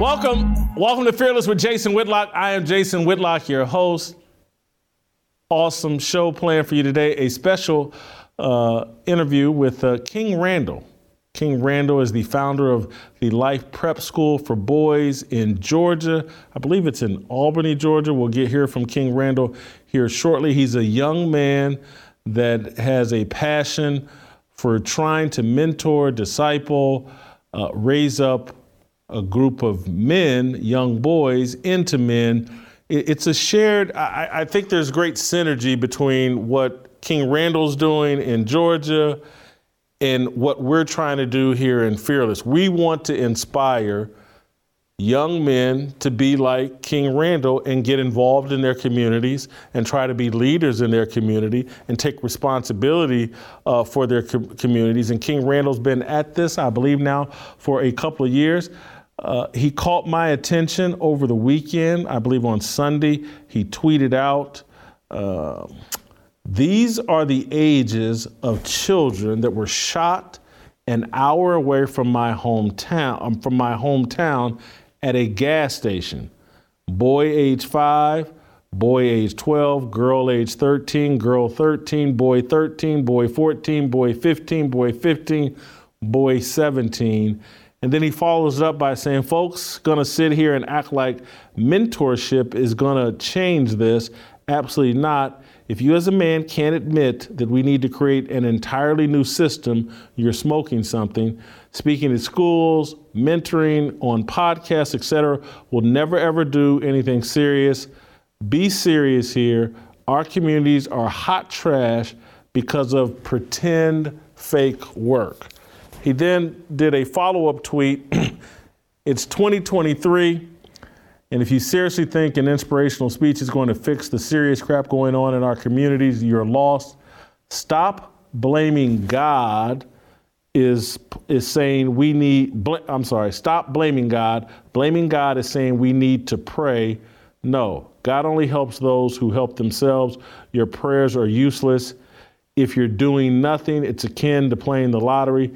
Welcome, welcome to Fearless with Jason Whitlock. I am Jason Whitlock, your host. Awesome show planned for you today. A special uh, interview with uh, King Randall. King Randall is the founder of the Life Prep School for Boys in Georgia. I believe it's in Albany, Georgia. We'll get here from King Randall here shortly. He's a young man that has a passion for trying to mentor, disciple, uh, raise up a group of men, young boys, into men. It's a shared, I, I think there's great synergy between what King Randall's doing in Georgia and what we're trying to do here in Fearless. We want to inspire young men to be like King Randall and get involved in their communities and try to be leaders in their community and take responsibility uh, for their co- communities. And King Randall's been at this, I believe, now for a couple of years. Uh, he caught my attention over the weekend. I believe on Sunday, he tweeted out, uh, These are the ages of children that were shot an hour away from my hometown, um, from my hometown at a gas station. Boy age five, boy age 12, girl age 13, girl 13, boy 13, boy 14, boy 15, boy 15, boy 17 and then he follows up by saying, folks, gonna sit here and act like mentorship is gonna change this. Absolutely not. If you as a man can't admit that we need to create an entirely new system, you're smoking something. Speaking at schools, mentoring, on podcasts, etc., will never ever do anything serious. Be serious here. Our communities are hot trash because of pretend fake work. He then did a follow up tweet. it's 2023. And if you seriously think an inspirational speech is going to fix the serious crap going on in our communities, you're lost. Stop blaming God is is saying we need bl- I'm sorry, stop blaming God. Blaming God is saying we need to pray. No, God only helps those who help themselves. Your prayers are useless. If you're doing nothing, it's akin to playing the lottery.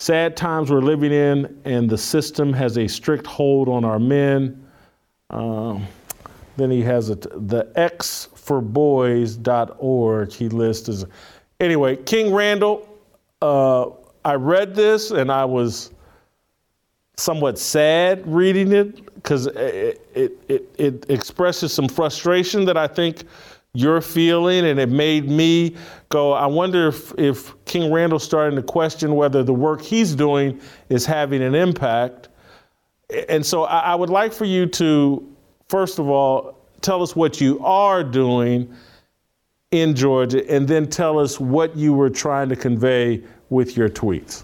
Sad times we're living in, and the system has a strict hold on our men. Um, then he has a, the xforboys.org he lists as. Anyway, King Randall, uh, I read this and I was somewhat sad reading it because it, it, it, it expresses some frustration that I think you're feeling, and it made me go, I wonder if, if King Randall's starting to question whether the work he's doing is having an impact. And so I, I would like for you to, first of all, tell us what you are doing in Georgia, and then tell us what you were trying to convey with your tweets.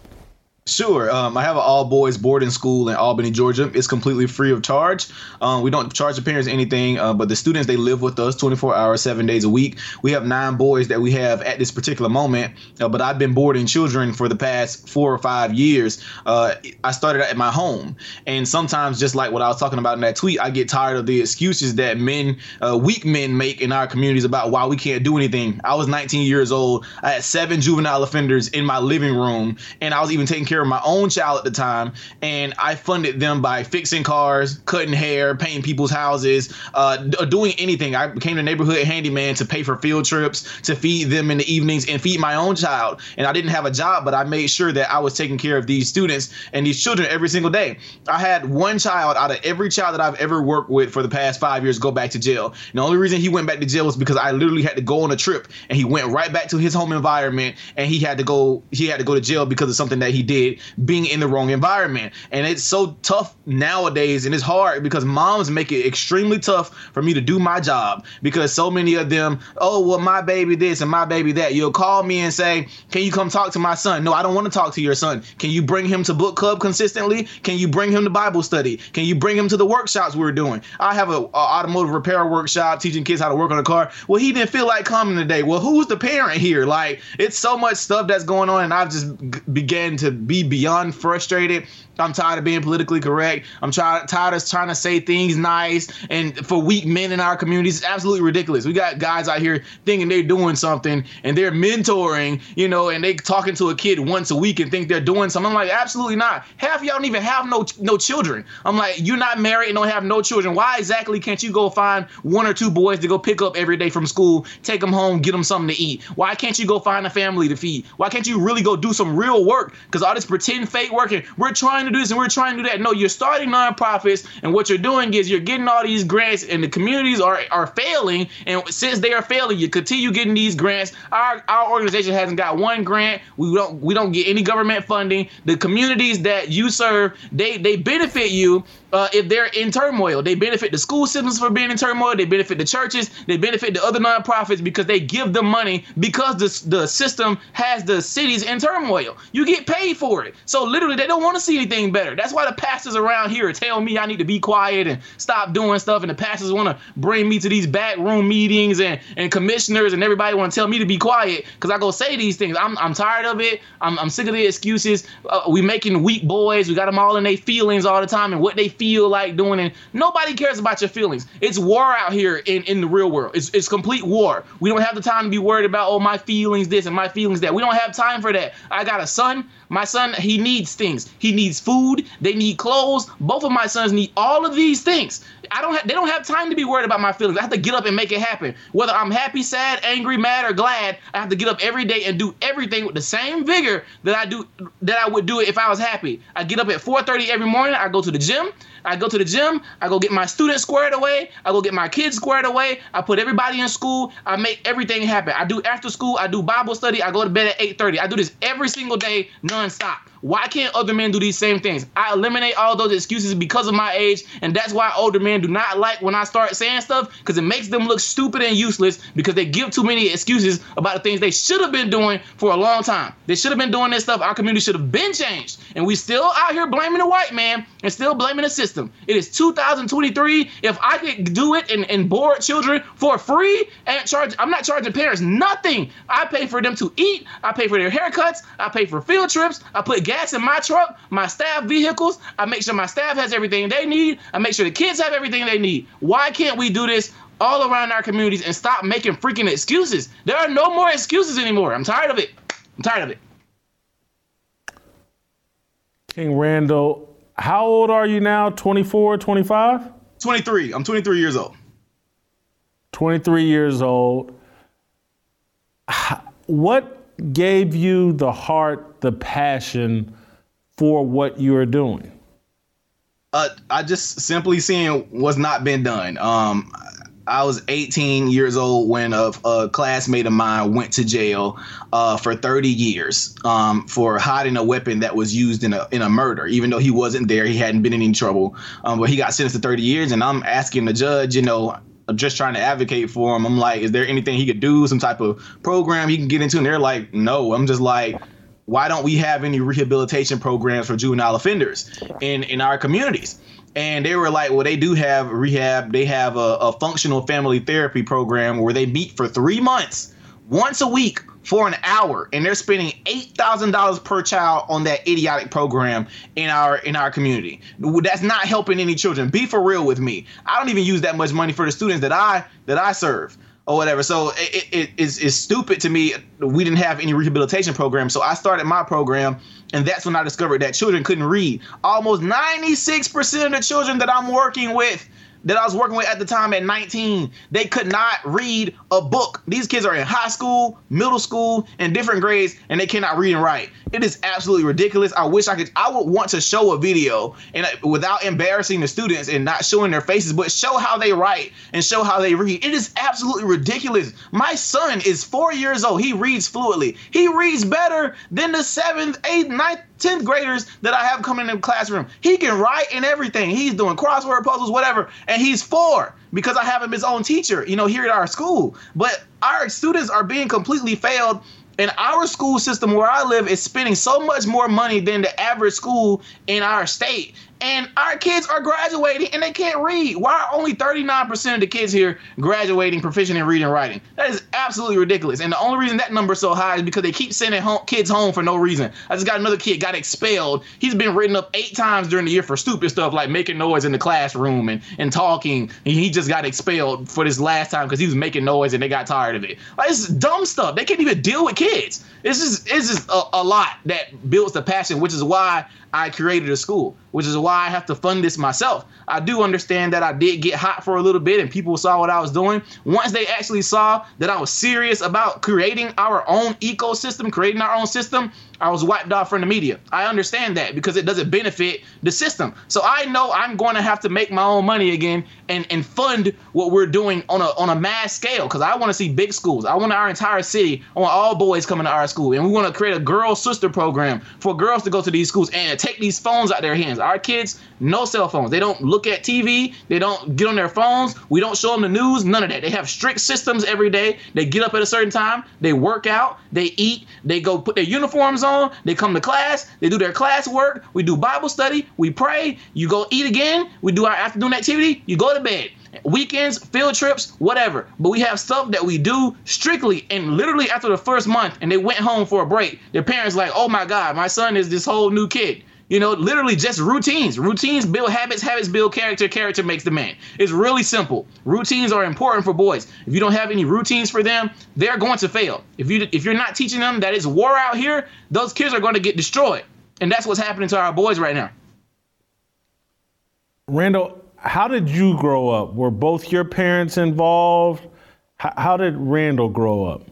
Sure. Um, I have an all boys boarding school in Albany, Georgia. It's completely free of charge. Um, we don't charge the parents anything, uh, but the students they live with us 24 hours, seven days a week. We have nine boys that we have at this particular moment. Uh, but I've been boarding children for the past four or five years. Uh, I started at my home, and sometimes just like what I was talking about in that tweet, I get tired of the excuses that men, uh, weak men, make in our communities about why we can't do anything. I was 19 years old. I had seven juvenile offenders in my living room, and I was even taking care care of my own child at the time, and I funded them by fixing cars, cutting hair, painting people's houses, uh, doing anything. I became a neighborhood handyman to pay for field trips, to feed them in the evenings, and feed my own child. And I didn't have a job, but I made sure that I was taking care of these students and these children every single day. I had one child out of every child that I've ever worked with for the past five years go back to jail. And the only reason he went back to jail was because I literally had to go on a trip, and he went right back to his home environment, and he had to go he had to go to jail because of something that he did being in the wrong environment. And it's so tough nowadays and it's hard because moms make it extremely tough for me to do my job because so many of them, oh, well, my baby this and my baby that. You'll call me and say, Can you come talk to my son? No, I don't want to talk to your son. Can you bring him to book club consistently? Can you bring him to Bible study? Can you bring him to the workshops we're doing? I have a, a automotive repair workshop teaching kids how to work on a car. Well, he didn't feel like coming today. Well, who's the parent here? Like, it's so much stuff that's going on, and I've just began to be beyond frustrated I'm tired of being politically correct. I'm try- tired of trying to say things nice and for weak men in our communities. It's absolutely ridiculous. We got guys out here thinking they're doing something and they're mentoring, you know, and they talking to a kid once a week and think they're doing something. I'm like, absolutely not. Half y'all don't even have no no children. I'm like, you're not married and don't have no children. Why exactly can't you go find one or two boys to go pick up every day from school, take them home, get them something to eat? Why can't you go find a family to feed? Why can't you really go do some real work? Because all this pretend fake working, we're trying to do this and we're trying to do that. No, you're starting nonprofits, and what you're doing is you're getting all these grants, and the communities are are failing. And since they are failing, you continue getting these grants. Our our organization hasn't got one grant. We don't we don't get any government funding. The communities that you serve, they they benefit you uh, if they're in turmoil. They benefit the school systems for being in turmoil. They benefit the churches. They benefit the other nonprofits because they give them money because the, the system has the cities in turmoil. You get paid for it. So literally, they don't want to see anything better. That's why the pastors around here tell me I need to be quiet and stop doing stuff. And the pastors want to bring me to these back room meetings and, and commissioners and everybody want to tell me to be quiet because I go say these things. I'm, I'm tired of it. I'm, I'm sick of the excuses. Uh, we making weak boys. We got them all in their feelings all the time and what they feel like doing and nobody cares about your feelings. It's war out here in, in the real world. It's, it's complete war. We don't have the time to be worried about oh my feelings this and my feelings that. We don't have time for that. I got a son. My son he needs things. He needs food. They need clothes. Both of my sons need all of these things. I don't have, they don't have time to be worried about my feelings. I have to get up and make it happen. Whether I'm happy, sad, angry, mad, or glad, I have to get up every day and do everything with the same vigor that I do that I would do it if I was happy. I get up at 4:30 every morning. I go to the gym. I go to the gym. I go get my students squared away. I go get my kids squared away. I put everybody in school. I make everything happen. I do after school. I do Bible study. I go to bed at 8:30. I do this every single day, nonstop. Why can't other men do these same things? I eliminate all those excuses because of my age, and that's why older men do not like when I start saying stuff because it makes them look stupid and useless because they give too many excuses about the things they should have been doing for a long time. They should have been doing this stuff. Our community should have been changed, and we still out here blaming the white man and still blaming the system. It is 2023. If I could do it and, and board children for free and charge, I'm not charging parents nothing. I pay for them to eat. I pay for their haircuts. I pay for field trips. I put gas gas in my truck, my staff vehicles. I make sure my staff has everything they need. I make sure the kids have everything they need. Why can't we do this all around our communities and stop making freaking excuses? There are no more excuses anymore. I'm tired of it. I'm tired of it. King Randall, how old are you now? 24, 25? 23. I'm 23 years old. 23 years old. What gave you the heart, the passion for what you are doing? Uh, I just simply seeing what's not been done. Um, I was 18 years old when a, a classmate of mine went to jail uh, for 30 years um, for hiding a weapon that was used in a in a murder. Even though he wasn't there, he hadn't been in any trouble. Um, but he got sentenced to 30 years, and I'm asking the judge, you know, I'm just trying to advocate for him. I'm like, is there anything he could do, some type of program he can get into? And they're like, no. I'm just like, why don't we have any rehabilitation programs for juvenile offenders in in our communities? And they were like, well, they do have rehab. They have a, a functional family therapy program where they meet for three months, once a week for an hour and they're spending $8,000 per child on that idiotic program in our in our community. That's not helping any children. Be for real with me. I don't even use that much money for the students that I that I serve or whatever. So it, it, it's, it's stupid to me. We didn't have any rehabilitation program. So I started my program, and that's when I discovered that children couldn't read. Almost 96% of the children that I'm working with that I was working with at the time at 19, they could not read a book. These kids are in high school, middle school, and different grades, and they cannot read and write. It is absolutely ridiculous. I wish I could. I would want to show a video and uh, without embarrassing the students and not showing their faces, but show how they write and show how they read. It is absolutely ridiculous. My son is four years old. He reads fluently. He reads better than the seventh, eighth, ninth 10th graders that I have coming in the classroom. He can write and everything. He's doing crossword puzzles, whatever, and he's four because I have him his own teacher, you know, here at our school. But our students are being completely failed and our school system where I live is spending so much more money than the average school in our state and our kids are graduating and they can't read. Why are only 39% of the kids here graduating proficient in reading and writing? That is absolutely ridiculous. And the only reason that number is so high is because they keep sending home, kids home for no reason. I just got another kid got expelled. He's been written up eight times during the year for stupid stuff like making noise in the classroom and, and talking. And he just got expelled for this last time because he was making noise and they got tired of it. Like it's dumb stuff. They can't even deal with kids. It's just it's just a, a lot that builds the passion, which is why I created a school, which is why I have to fund this myself. I do understand that I did get hot for a little bit and people saw what I was doing. Once they actually saw that I was serious about creating our own ecosystem, creating our own system, I was wiped off from the media. I understand that because it doesn't benefit the system. So I know I'm going to have to make my own money again and, and fund what we're doing on a on a mass scale because I want to see big schools. I want our entire city, I want all boys coming to our school. And we want to create a girl sister program for girls to go to these schools and take these phones out of their hands. Our kids, no cell phones. They don't look at TV. They don't get on their phones. We don't show them the news. None of that. They have strict systems every day. They get up at a certain time. They work out. They eat. They go put their uniforms on. They come to class. They do their class work. We do Bible study. We pray. You go eat again. We do our afternoon activity. You go to bed weekends, field trips, whatever. But we have stuff that we do strictly and literally after the first month and they went home for a break, their parents like, oh my God, my son is this whole new kid. You know, literally just routines. Routines build habits, habits build character, character makes the man. It's really simple. Routines are important for boys. If you don't have any routines for them, they're going to fail. If you if you're not teaching them that it's war out here, those kids are going to get destroyed. And that's what's happening to our boys right now. Randall, how did you grow up? Were both your parents involved? How, how did Randall grow up?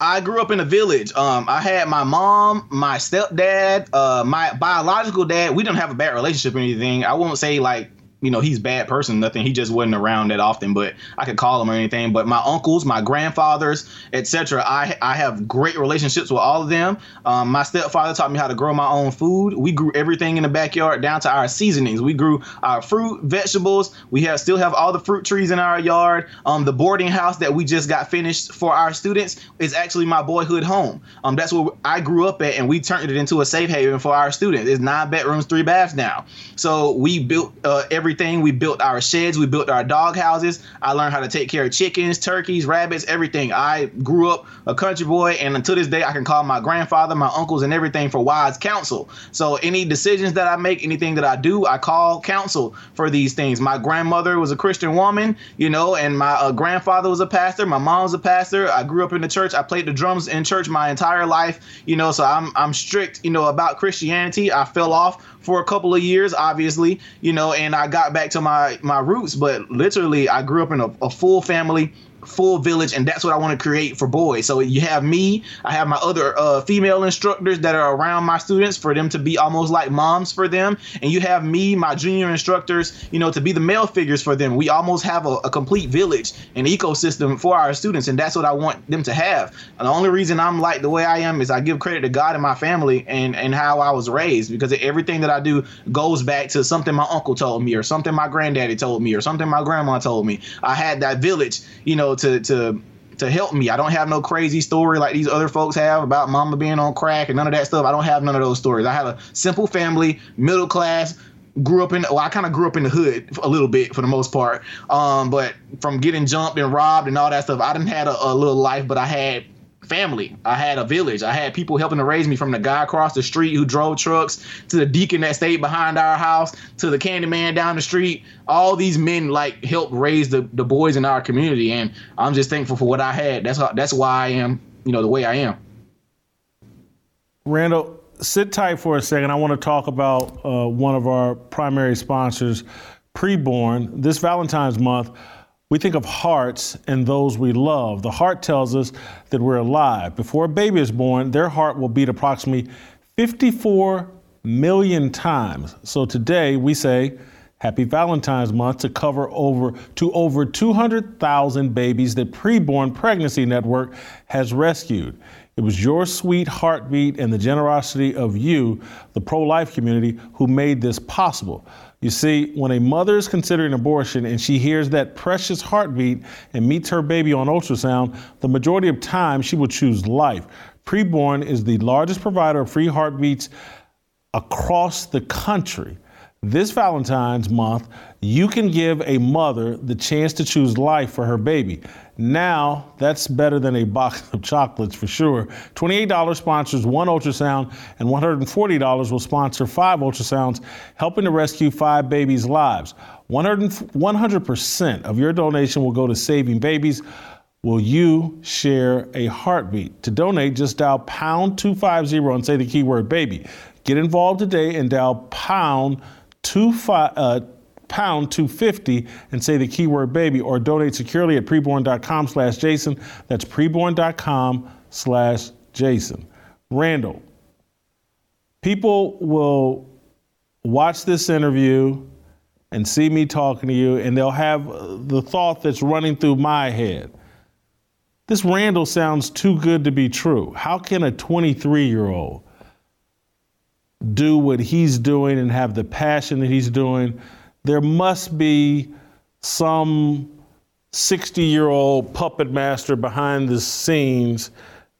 I grew up in a village. Um, I had my mom, my stepdad, uh, my biological dad. We didn't have a bad relationship or anything. I won't say like you know, he's bad person, nothing. He just wasn't around that often, but I could call him or anything. But my uncles, my grandfathers, etc. I I have great relationships with all of them. Um, my stepfather taught me how to grow my own food. We grew everything in the backyard down to our seasonings. We grew our fruit, vegetables. We have still have all the fruit trees in our yard. Um, the boarding house that we just got finished for our students is actually my boyhood home. Um, that's where I grew up at, and we turned it into a safe haven for our students. It's nine bedrooms, three baths now. So we built uh, every everything. We built our sheds, we built our dog houses. I learned how to take care of chickens, turkeys, rabbits, everything. I grew up a country boy, and until this day, I can call my grandfather, my uncles, and everything for wise counsel. So any decisions that I make, anything that I do, I call counsel for these things. My grandmother was a Christian woman, you know, and my uh, grandfather was a pastor. My mom was a pastor. I grew up in the church. I played the drums in church my entire life, you know. So I'm I'm strict, you know, about Christianity. I fell off for a couple of years, obviously, you know, and I got back to my my roots. But literally, I grew up in a, a full family full village and that's what i want to create for boys. So you have me i have my other uh, female instructors that are around my students for them to be almost like moms for them. And you have me my junior instructors you know to be the male figures for them. We almost have a, a complete village and ecosystem for our students and that's what i want them to have. And the only reason i'm like the way i am is i give credit to god and my family and and how i was raised because everything that i do goes back to something my uncle told me or something my granddaddy told me or something my grandma told me. I had that village you know to to to help me. I don't have no crazy story like these other folks have about mama being on crack and none of that stuff. I don't have none of those stories. I have a simple family, middle class, grew up in well, I kind of grew up in the hood a little bit for the most part. Um, but from getting jumped and robbed and all that stuff, I didn't had a, a little life, but I had family. I had a village. I had people helping to raise me from the guy across the street who drove trucks to the deacon that stayed behind our house to the candy man down the street. All these men like helped raise the, the boys in our community. And I'm just thankful for what I had. That's how, that's why I am, you know, the way I am. Randall, sit tight for a second. I want to talk about uh, one of our primary sponsors, Preborn. This Valentine's month, we think of hearts and those we love. The heart tells us that we're alive. Before a baby is born, their heart will beat approximately 54 million times. So today we say Happy Valentine's Month to cover over to over 200,000 babies that Preborn Pregnancy Network has rescued. It was your sweet heartbeat and the generosity of you, the pro life community, who made this possible. You see, when a mother is considering abortion and she hears that precious heartbeat and meets her baby on ultrasound, the majority of time she will choose life. Preborn is the largest provider of free heartbeats across the country. This Valentine's month, you can give a mother the chance to choose life for her baby. Now, that's better than a box of chocolates for sure. $28 sponsors one ultrasound, and $140 will sponsor five ultrasounds, helping to rescue five babies' lives. 100% of your donation will go to saving babies. Will you share a heartbeat? To donate, just dial pound 250 and say the keyword baby. Get involved today and dial pound two five, uh, pound 250 and say the keyword baby or donate securely at preborn.com slash Jason. That's preborn.com slash Jason. Randall, people will watch this interview and see me talking to you and they'll have the thought that's running through my head. This Randall sounds too good to be true. How can a 23 year old do what he's doing and have the passion that he's doing, there must be some 60 year old puppet master behind the scenes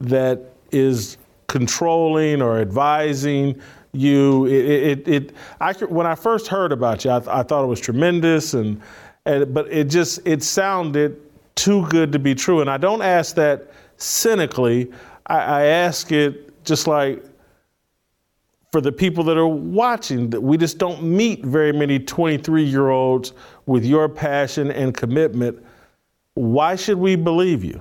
that is controlling or advising you. It, it, it I, when I first heard about you, I, I thought it was tremendous, and, and but it just it sounded too good to be true. And I don't ask that cynically. I, I ask it just like for the people that are watching that we just don't meet very many 23 year olds with your passion and commitment. Why should we believe you?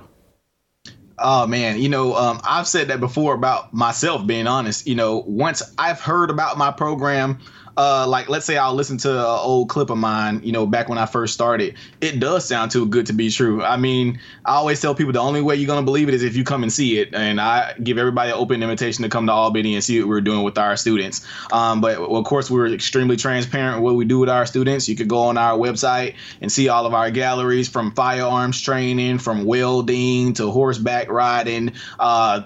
Oh man, you know, um, I've said that before about myself. Being honest, you know, once I've heard about my program, uh, like let's say I'll listen to an old clip of mine, you know, back when I first started. It does sound too good to be true. I mean, I always tell people the only way you're gonna believe it is if you come and see it. And I give everybody an open invitation to come to Albany and see what we're doing with our students. Um, but of course, we're extremely transparent what we do with our students. You could go on our website and see all of our galleries from firearms training, from welding to horseback riding. Uh,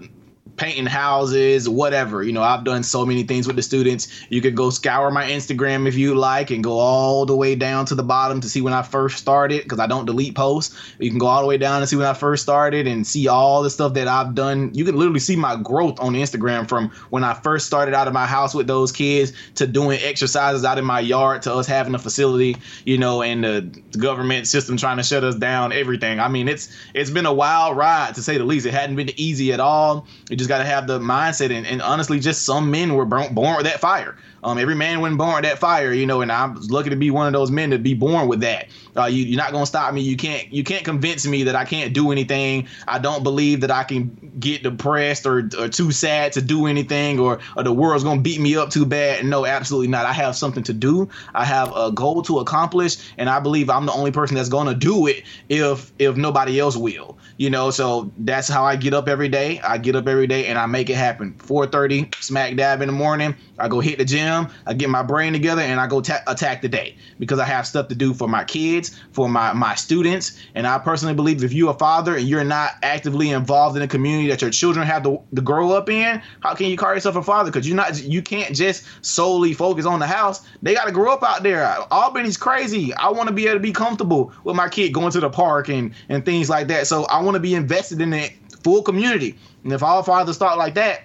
painting houses, whatever. You know, I've done so many things with the students. You could go scour my Instagram if you like and go all the way down to the bottom to see when I first started because I don't delete posts. You can go all the way down and see when I first started and see all the stuff that I've done. You can literally see my growth on Instagram from when I first started out of my house with those kids to doing exercises out in my yard to us having a facility, you know, and the, government system trying to shut us down, everything. I mean, it's it's been a wild ride to say the least. It hadn't been easy at all. It just just got to have the mindset. And, and, honestly, just some men were born with that fire. Um, every man wasn't born that fire, you know, and I'm lucky to be one of those men to be born with that. Uh, you, you're not gonna stop me. You can't you can't convince me that I can't do anything. I don't believe that I can get depressed or, or too sad to do anything, or, or the world's gonna beat me up too bad. No, absolutely not. I have something to do. I have a goal to accomplish, and I believe I'm the only person that's gonna do it if if nobody else will you know so that's how i get up every day i get up every day and i make it happen 4.30 smack dab in the morning i go hit the gym i get my brain together and i go ta- attack the day. Because i have stuff to do for my kids for my my students. And i personally believe if you're a father and you're not actively involved in the community that your children have to, to grow up in how can you call yourself a father? Because you're not you can't just solely focus on the house. They got to grow up out there. Albany's crazy. I want to be able to be comfortable with my kid going to the park and and things like that. So i want to be invested in the full community. And if all fathers thought like that,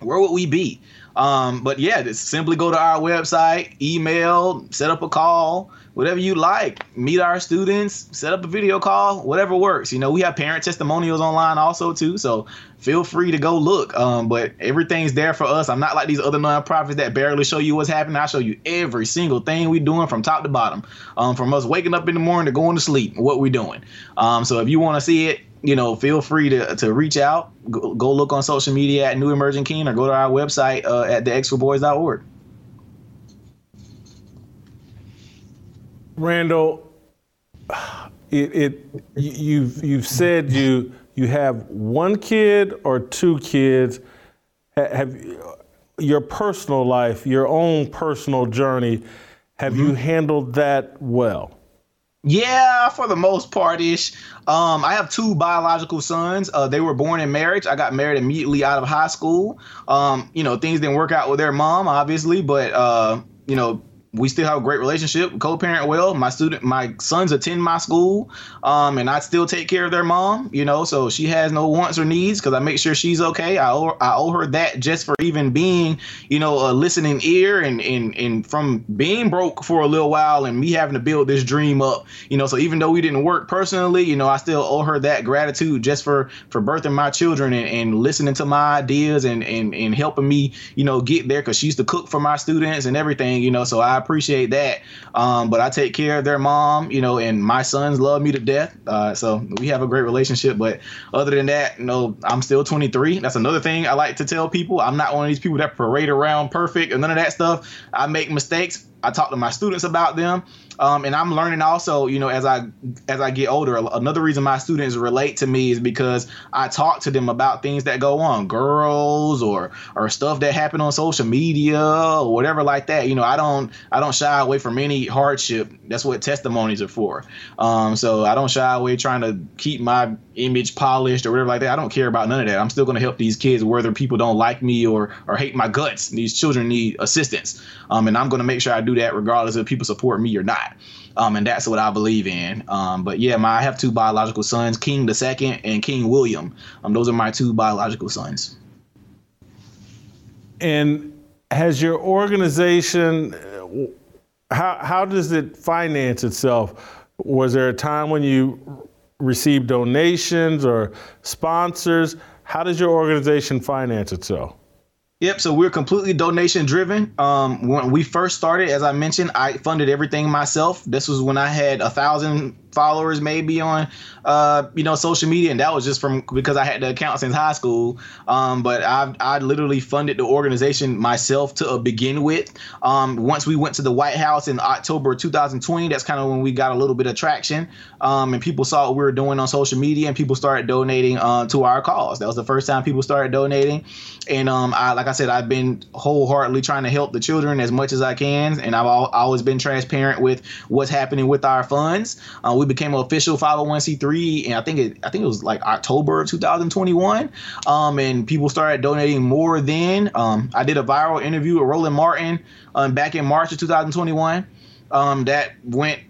where would we be? Um, but yeah, just simply go to our website, email, set up a call, whatever you like. Meet our students, set up a video call, whatever works. You know, we have parent testimonials online also too, so feel free to go look. Um, but everything's there for us. I'm not like these other nonprofits that barely show you what's happening. I show you every single thing we're doing from top to bottom. Um, from us waking up in the morning to going to sleep, what we're doing. Um, so if you want to see it, you know, feel free to, to reach out. Go, go look on social media at New Emerging King or go to our website uh, at theexforboys.org. Randall, it, it you've you've said you you have one kid or two kids. Have your personal life, your own personal journey, have mm-hmm. you handled that well? Yeah, for the most part ish. Um, I have two biological sons. Uh, they were born in marriage. I got married immediately out of high school. Um, you know, things didn't work out with their mom, obviously, but uh, you know, we still have a great relationship, co-parent well. My student, my sons attend my school, um, and I still take care of their mom. You know, so she has no wants or needs because I make sure she's okay. I owe, I owe her that just for even being, you know, a listening ear and and and from being broke for a little while and me having to build this dream up. You know, so even though we didn't work personally, you know, I still owe her that gratitude just for for birthing my children and, and listening to my ideas and and and helping me, you know, get there because she used to cook for my students and everything. You know, so I appreciate that. Um, but I take care of their mom, you know, and my sons love me to death. Uh, so we have a great relationship. But other than that, you know, I'm still 23. That's another thing I like to tell people. I'm not one of these people that parade around perfect and none of that stuff. I make mistakes. I talk to my students about them. Um, and I'm learning also, you know, as I as I get older. Another reason my students relate to me is because I talk to them about things that go on, girls or or stuff that happen on social media or whatever like that. You know, I don't I don't shy away from any hardship. That's what testimonies are for. Um, so I don't shy away trying to keep my image polished or whatever like that. I don't care about none of that. I'm still going to help these kids whether people don't like me or or hate my guts. These children need assistance, um, and I'm going to make sure I do that regardless if people support me or not. Um, and that's what I believe in. Um, but yeah, my I have two biological sons, King the second and King William. Um, those are my two biological sons. And has your organization how how does it finance itself? Was there a time when you received donations or sponsors? How does your organization finance itself? Yep. So we're completely donation driven. Um, when we first started, as I mentioned, I funded everything myself. This was when I had a thousand followers maybe on uh, you know social media and that was just from because I had the account since high school. Um, but I I literally funded the organization myself to uh, begin with. Um, once we went to the White House in October 2020 that's kind of when we got a little bit of traction. Um, and people saw what we were doing on social media and people started donating uh, to our cause. That was the first time people started donating. And um, I like I said I've been wholeheartedly trying to help the children as much as I can and I've always been transparent with what's happening with our funds. Uh, we became an official 501c3 and I think it I think it was like October of 2021 um, and people started donating more then. Um, I did a viral interview with Roland Martin um, back in March of 2021 um, that went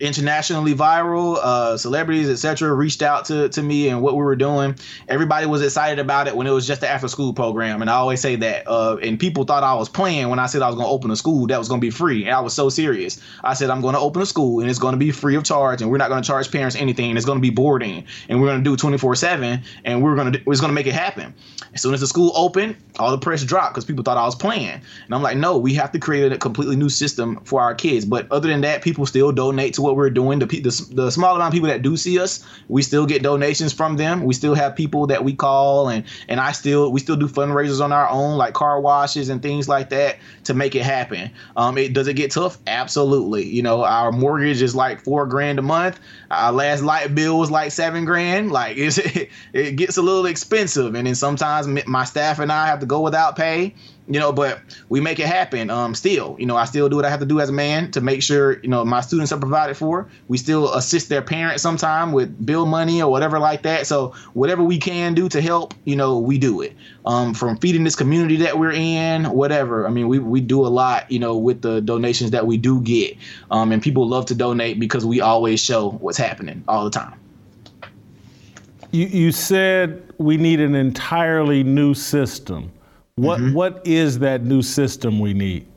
internationally viral. Uh, celebrities, etc., reached out to, to me and what we were doing. Everybody was excited about it when it was just the after school program, and I always say that. Uh, and people thought I was playing when I said I was going to open a school that was going to be free, and I was so serious. I said I'm going to open a school and it's going to be free of charge, and we're not going to charge parents anything. And it's going to be boarding, and we're going to do 24 seven, and we're going to we're going to make it happen. As soon as the school opened, all the press dropped because people thought I was playing, and I'm like, no, we have to create a completely new system for our kids. But other than that, people still donate to what we're doing. The, the, the small amount of people that do see us, we still get donations from them. We still have people that we call, and and I still we still do fundraisers on our own, like car washes and things like that, to make it happen. Um, it does it get tough? Absolutely. You know, our mortgage is like four grand a month. Our last light bill was like seven grand. Like it's, it gets a little expensive, and then sometimes my staff and I have to go without pay you know, but we make it happen. Um, still, you know, I still do what I have to do as a man to make sure, you know, my students are provided for. We still assist their parents sometime with bill money or whatever like that. So whatever we can do to help, you know, we do it. Um, from feeding this community that we're in, whatever. I mean, we, we do a lot, you know, with the donations that we do get. Um, and people love to donate because we always show what's happening all the time. You, you said we need an entirely new system. What mm-hmm. what is that new system we need?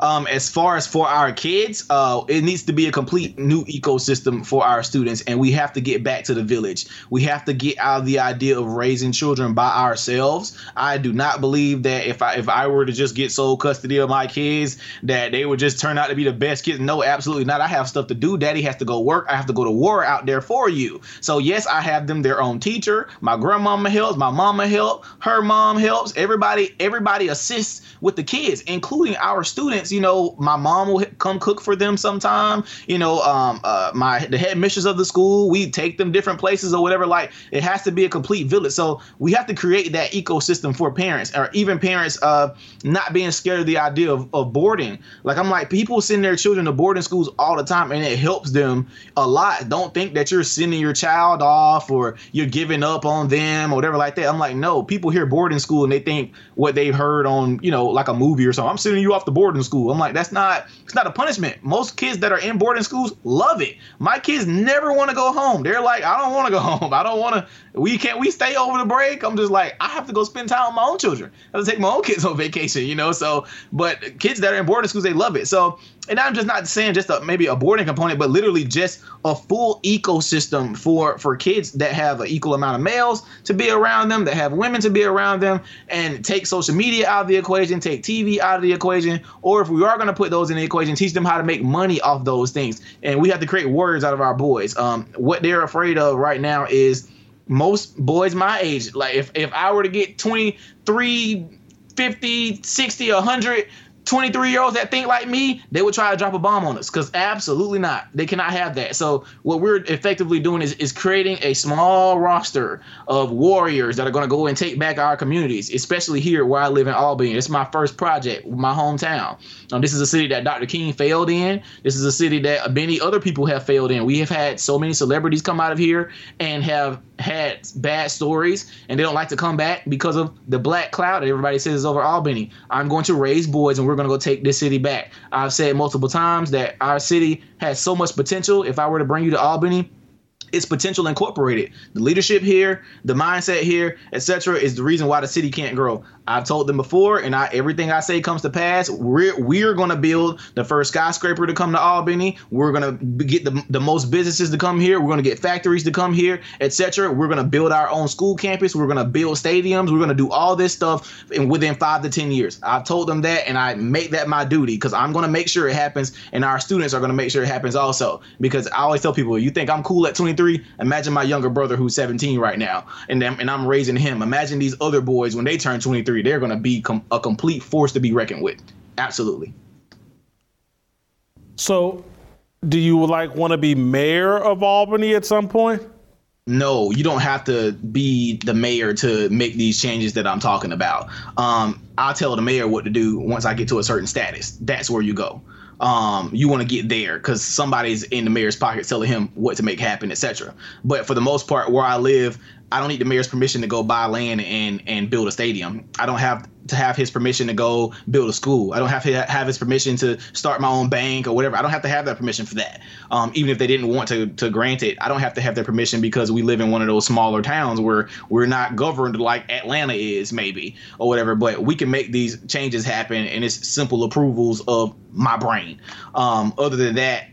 Um, as far as for our kids, uh, it needs to be a complete new ecosystem for our students, and we have to get back to the village. We have to get out of the idea of raising children by ourselves. I do not believe that if I if I were to just get sole custody of my kids, that they would just turn out to be the best kids. No, absolutely not. I have stuff to do. Daddy has to go work. I have to go to war out there for you. So yes, I have them their own teacher. My grandmama helps. My mama helps. Her mom helps. Everybody everybody assists with the kids, including our students parents, you know, my mom will come cook for them sometime. You know, um, uh, my the headmistress of the school, we take them different places or whatever. Like it has to be a complete village. So we have to create that ecosystem for parents, or even parents uh, not being scared of the idea of, of boarding. Like I'm like, people send their children to boarding schools all the time, and it helps them a lot. Don't think that you're sending your child off or you're giving up on them or whatever like that. I'm like, no, people hear boarding school and they think what they've heard on, you know, like a movie or something. I'm sending you off to boarding school. I'm like, that's not it's not a punishment. Most kids that are in boarding schools love it. My kids never want to go home. They're like, I don't want to go home. I don't want to. We can't. We stay over the break. I'm just like, I have to go spend time with my own children. I have to take my own kids on vacation. You know. So, but kids that are in boarding schools, they love it. So and I'm just not saying just a, maybe a boarding component, but literally just a full ecosystem for for kids that have an equal amount of males to be around them, that have women to be around them, and take social media out of the equation, take TV out of the equation, or if we are going to put those in the equation, teach them how to make money off those things. And we have to create warriors out of our boys. Um, what they're afraid of right now is most boys my age. Like if if I were to get 23, 50, 60, 100 23 year olds that think like me, they would try to drop a bomb on us because absolutely not. They cannot have that. So, what we're effectively doing is, is creating a small roster of warriors that are going to go and take back our communities, especially here where I live in Albany. It's my first project, my hometown. Um, this is a city that Dr. King failed in. This is a city that many other people have failed in. We have had so many celebrities come out of here and have had bad stories, and they don't like to come back because of the black cloud that everybody says is over Albany. I'm going to raise boys, and we're going to go take this city back. I've said multiple times that our city has so much potential. If I were to bring you to Albany, its potential incorporated. The leadership here, the mindset here, etc., is the reason why the city can't grow. I've told them before, and I, everything I say comes to pass. We're we're going to build the first skyscraper to come to Albany. We're going to get the, the most businesses to come here. We're going to get factories to come here, etc. We're going to build our own school campus. We're going to build stadiums. We're going to do all this stuff in within five to ten years. I've told them that, and I make that my duty because I'm going to make sure it happens, and our students are going to make sure it happens also. Because I always tell people, you think I'm cool at 23? Imagine my younger brother who's 17 right now, and and I'm raising him. Imagine these other boys when they turn 23 they're going to be com- a complete force to be reckoned with. Absolutely. So, do you like want to be mayor of Albany at some point? No, you don't have to be the mayor to make these changes that I'm talking about. Um, I'll tell the mayor what to do once I get to a certain status. That's where you go. Um, you want to get there because somebody's in the mayor's pocket telling him what to make happen, etc. But for the most part, where I live, I don't need the mayor's permission to go buy land and and build a stadium. I don't have to have his permission to go build a school. I don't have to have his permission to start my own bank or whatever. I don't have to have that permission for that. Um, even if they didn't want to to grant it, I don't have to have their permission because we live in one of those smaller towns where we're not governed like Atlanta is maybe or whatever. But we can make these changes happen, and it's simple approvals of my brain. Um, other than that,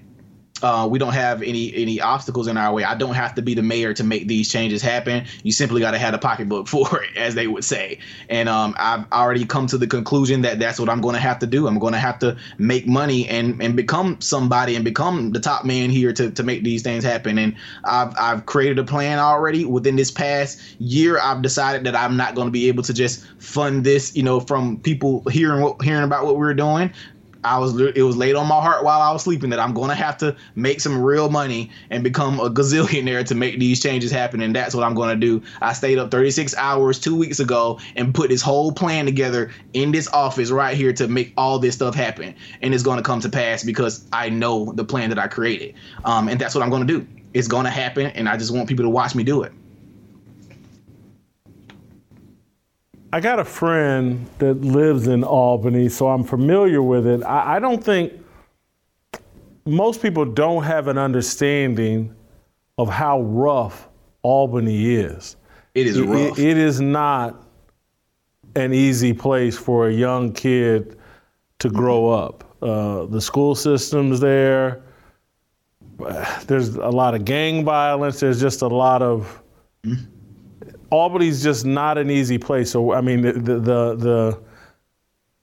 uh, we don't have any any obstacles in our way. I don't have to be the mayor to make these changes happen. You simply got to have a pocketbook for it, as they would say. And um, I've already come to the conclusion that that's what I'm going to have to do. I'm going to have to make money and and become somebody and become the top man here to to make these things happen. And I've I've created a plan already. Within this past year, I've decided that I'm not going to be able to just fund this, you know, from people hearing what hearing about what we're doing. I was it was laid on my heart while I was sleeping that I'm going to have to make some real money and become a gazillionaire to make these changes happen and that's what I'm going to do. I stayed up 36 hours 2 weeks ago and put this whole plan together in this office right here to make all this stuff happen and it's going to come to pass because I know the plan that I created. Um, and that's what I'm going to do. It's going to happen and I just want people to watch me do it. I got a friend that lives in Albany, so I'm familiar with it. I, I don't think most people don't have an understanding of how rough Albany is. It is rough. it, it is not an easy place for a young kid to grow up. Uh, the school system's there. There's a lot of gang violence. There's just a lot of. Mm-hmm Albany's just not an easy place. So I mean, the, the the, the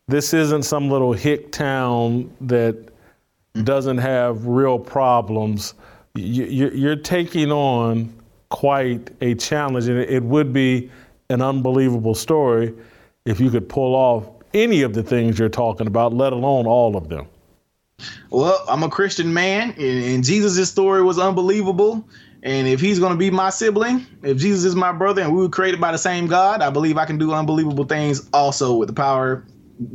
this isn't some little hick town that mm-hmm. doesn't have real problems. You, you're taking on quite a challenge, and it would be an unbelievable story if you could pull off any of the things you're talking about, let alone all of them? Well, I'm a Christian man, and, and Jesus' story was unbelievable. And if he's going to be my sibling, if Jesus is my brother and we were created by the same God, I believe I can do unbelievable things also with the power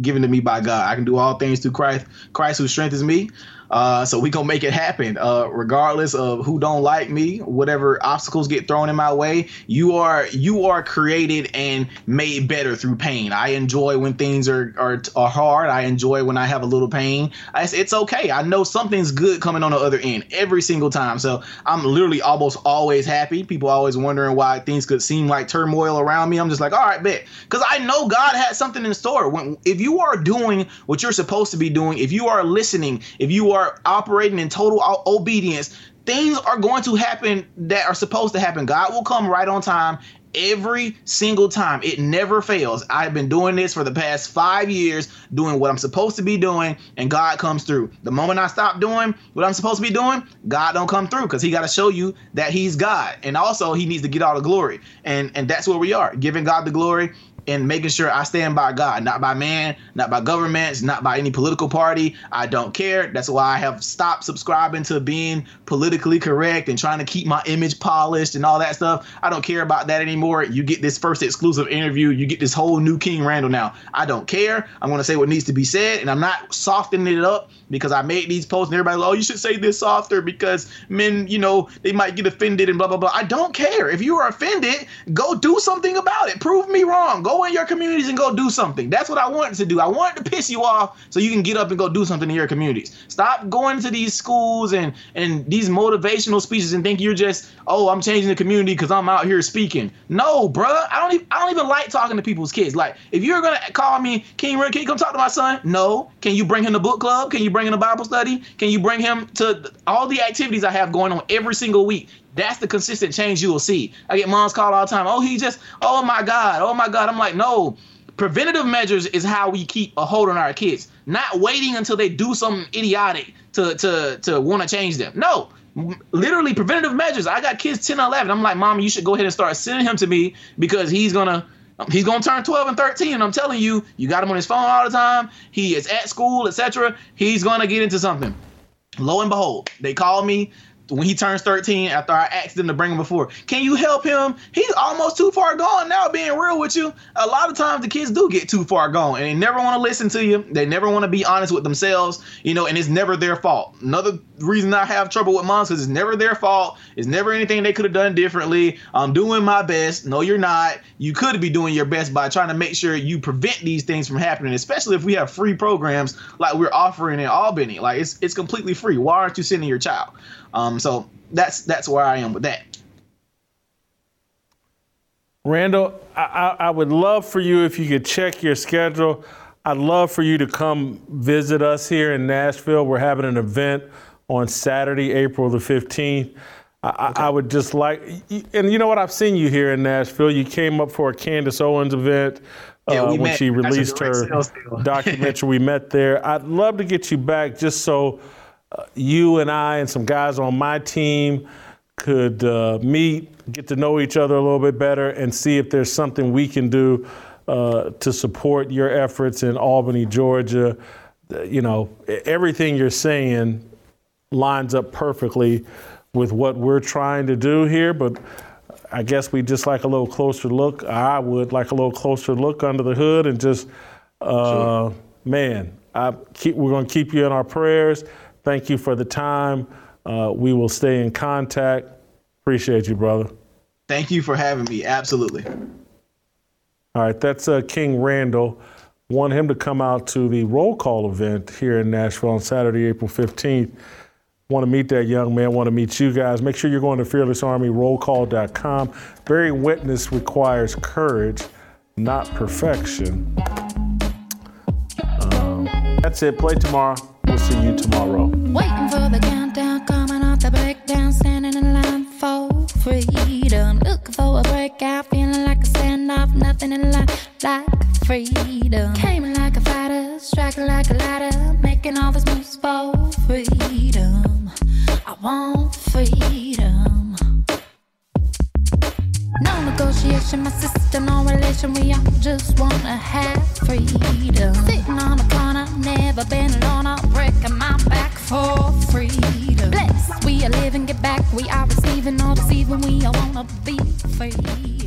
given to me by God. I can do all things through Christ, Christ who strengthens me. Uh, so we gonna make it happen, uh, regardless of who don't like me, whatever obstacles get thrown in my way. You are you are created and made better through pain. I enjoy when things are are, are hard. I enjoy when I have a little pain. I, it's okay. I know something's good coming on the other end every single time. So I'm literally almost always happy. People always wondering why things could seem like turmoil around me. I'm just like, all right, bet, because I know God has something in store. When if you are doing what you're supposed to be doing, if you are listening, if you are are operating in total obedience, things are going to happen that are supposed to happen. God will come right on time every single time. It never fails. I've been doing this for the past five years, doing what I'm supposed to be doing, and God comes through. The moment I stop doing what I'm supposed to be doing, God don't come through because He got to show you that He's God, and also He needs to get all the glory. And and that's where we are, giving God the glory and making sure I stand by God, not by man, not by governments, not by any political party. I don't care. That's why I have stopped subscribing to being politically correct and trying to keep my image polished and all that stuff. I don't care about that anymore. You get this first exclusive interview, you get this whole new King Randall now. I don't care. I'm going to say what needs to be said, and I'm not softening it up because I made these posts and everybody, like, oh, you should say this softer because men, you know, they might get offended and blah, blah, blah. I don't care. If you are offended, go do something about it. Prove me wrong. Go in your communities and go do something. That's what I wanted to do. I wanted to piss you off so you can get up and go do something in your communities. Stop going to these schools and, and these motivational speeches and think you're just, oh, I'm changing the community because I'm out here speaking. No, bruh. I don't even I don't even like talking to people's kids. Like, if you're gonna call me King Rick, can you come talk to my son? No. Can you bring him to book club? Can you bring in a Bible study? Can you bring him to all the activities I have going on every single week? That's the consistent change you will see. I get moms call all the time. Oh, he just, oh my God, oh my God. I'm like, no. Preventative measures is how we keep a hold on our kids, not waiting until they do something idiotic to to to want to change them. No, literally preventative measures. I got kids 10 11. I'm like, mom, you should go ahead and start sending him to me because he's gonna He's gonna turn 12 and 13, and I'm telling you, you got him on his phone all the time. He is at school, etc. He's gonna get into something. Lo and behold, they called me when he turns 13 after I asked them to bring him before. Can you help him? He's almost too far gone now, being real with you. A lot of times the kids do get too far gone and they never want to listen to you. They never want to be honest with themselves, you know, and it's never their fault. Another reason I have trouble with moms is it's never their fault. It's never anything they could have done differently. I'm doing my best. No, you're not. You could be doing your best by trying to make sure you prevent these things from happening, especially if we have free programs like we're offering in Albany. Like it's it's completely free. Why aren't you sending your child? Um, so that's that's where I am with that. Randall, I, I, would love for you if you could check your schedule. I'd love for you to come visit us here in Nashville. We're having an event on Saturday, April the 15th. I, okay. I, would just like, and you know what? I've seen you here in Nashville. You came up for a Candace Owens event yeah, uh, when met. she released her documentary. we met there. I'd love to get you back just so you and I and some guys on my team could uh, meet, get to know each other a little bit better, and see if there's something we can do uh, to support your efforts in Albany, Georgia. Uh, you know, everything you're saying lines up perfectly with what we're trying to do here, but I guess we just like a little closer look. I would like a little closer look under the hood and just, uh, sure. man, keep, we're going to keep you in our prayers. Thank you for the time. Uh, we will stay in contact. Appreciate you, brother. Thank you for having me. Absolutely. All right, that's uh, King Randall. Want him to come out to the roll call event here in Nashville on Saturday, April 15th. Want to meet that young man, want to meet you guys. Make sure you're going to fearlessarmyrollcall.com. Very witness requires courage, not perfection. Um, that's it. Play tomorrow. We'll see you tomorrow. Waiting for the countdown, coming off the breakdown, standing in line for freedom. Looking for a breakout, feeling like a standoff, nothing in life like freedom. Came like a fighter, striking like a ladder, making all moves for freedom. I want freedom. No negotiation my sister, no relation. We all just wanna have freedom. Sitting on a corner, never been alone. I'm breaking my back for freedom. Blessed, we are living, get back. We are receiving, all deceiving. We all wanna be free.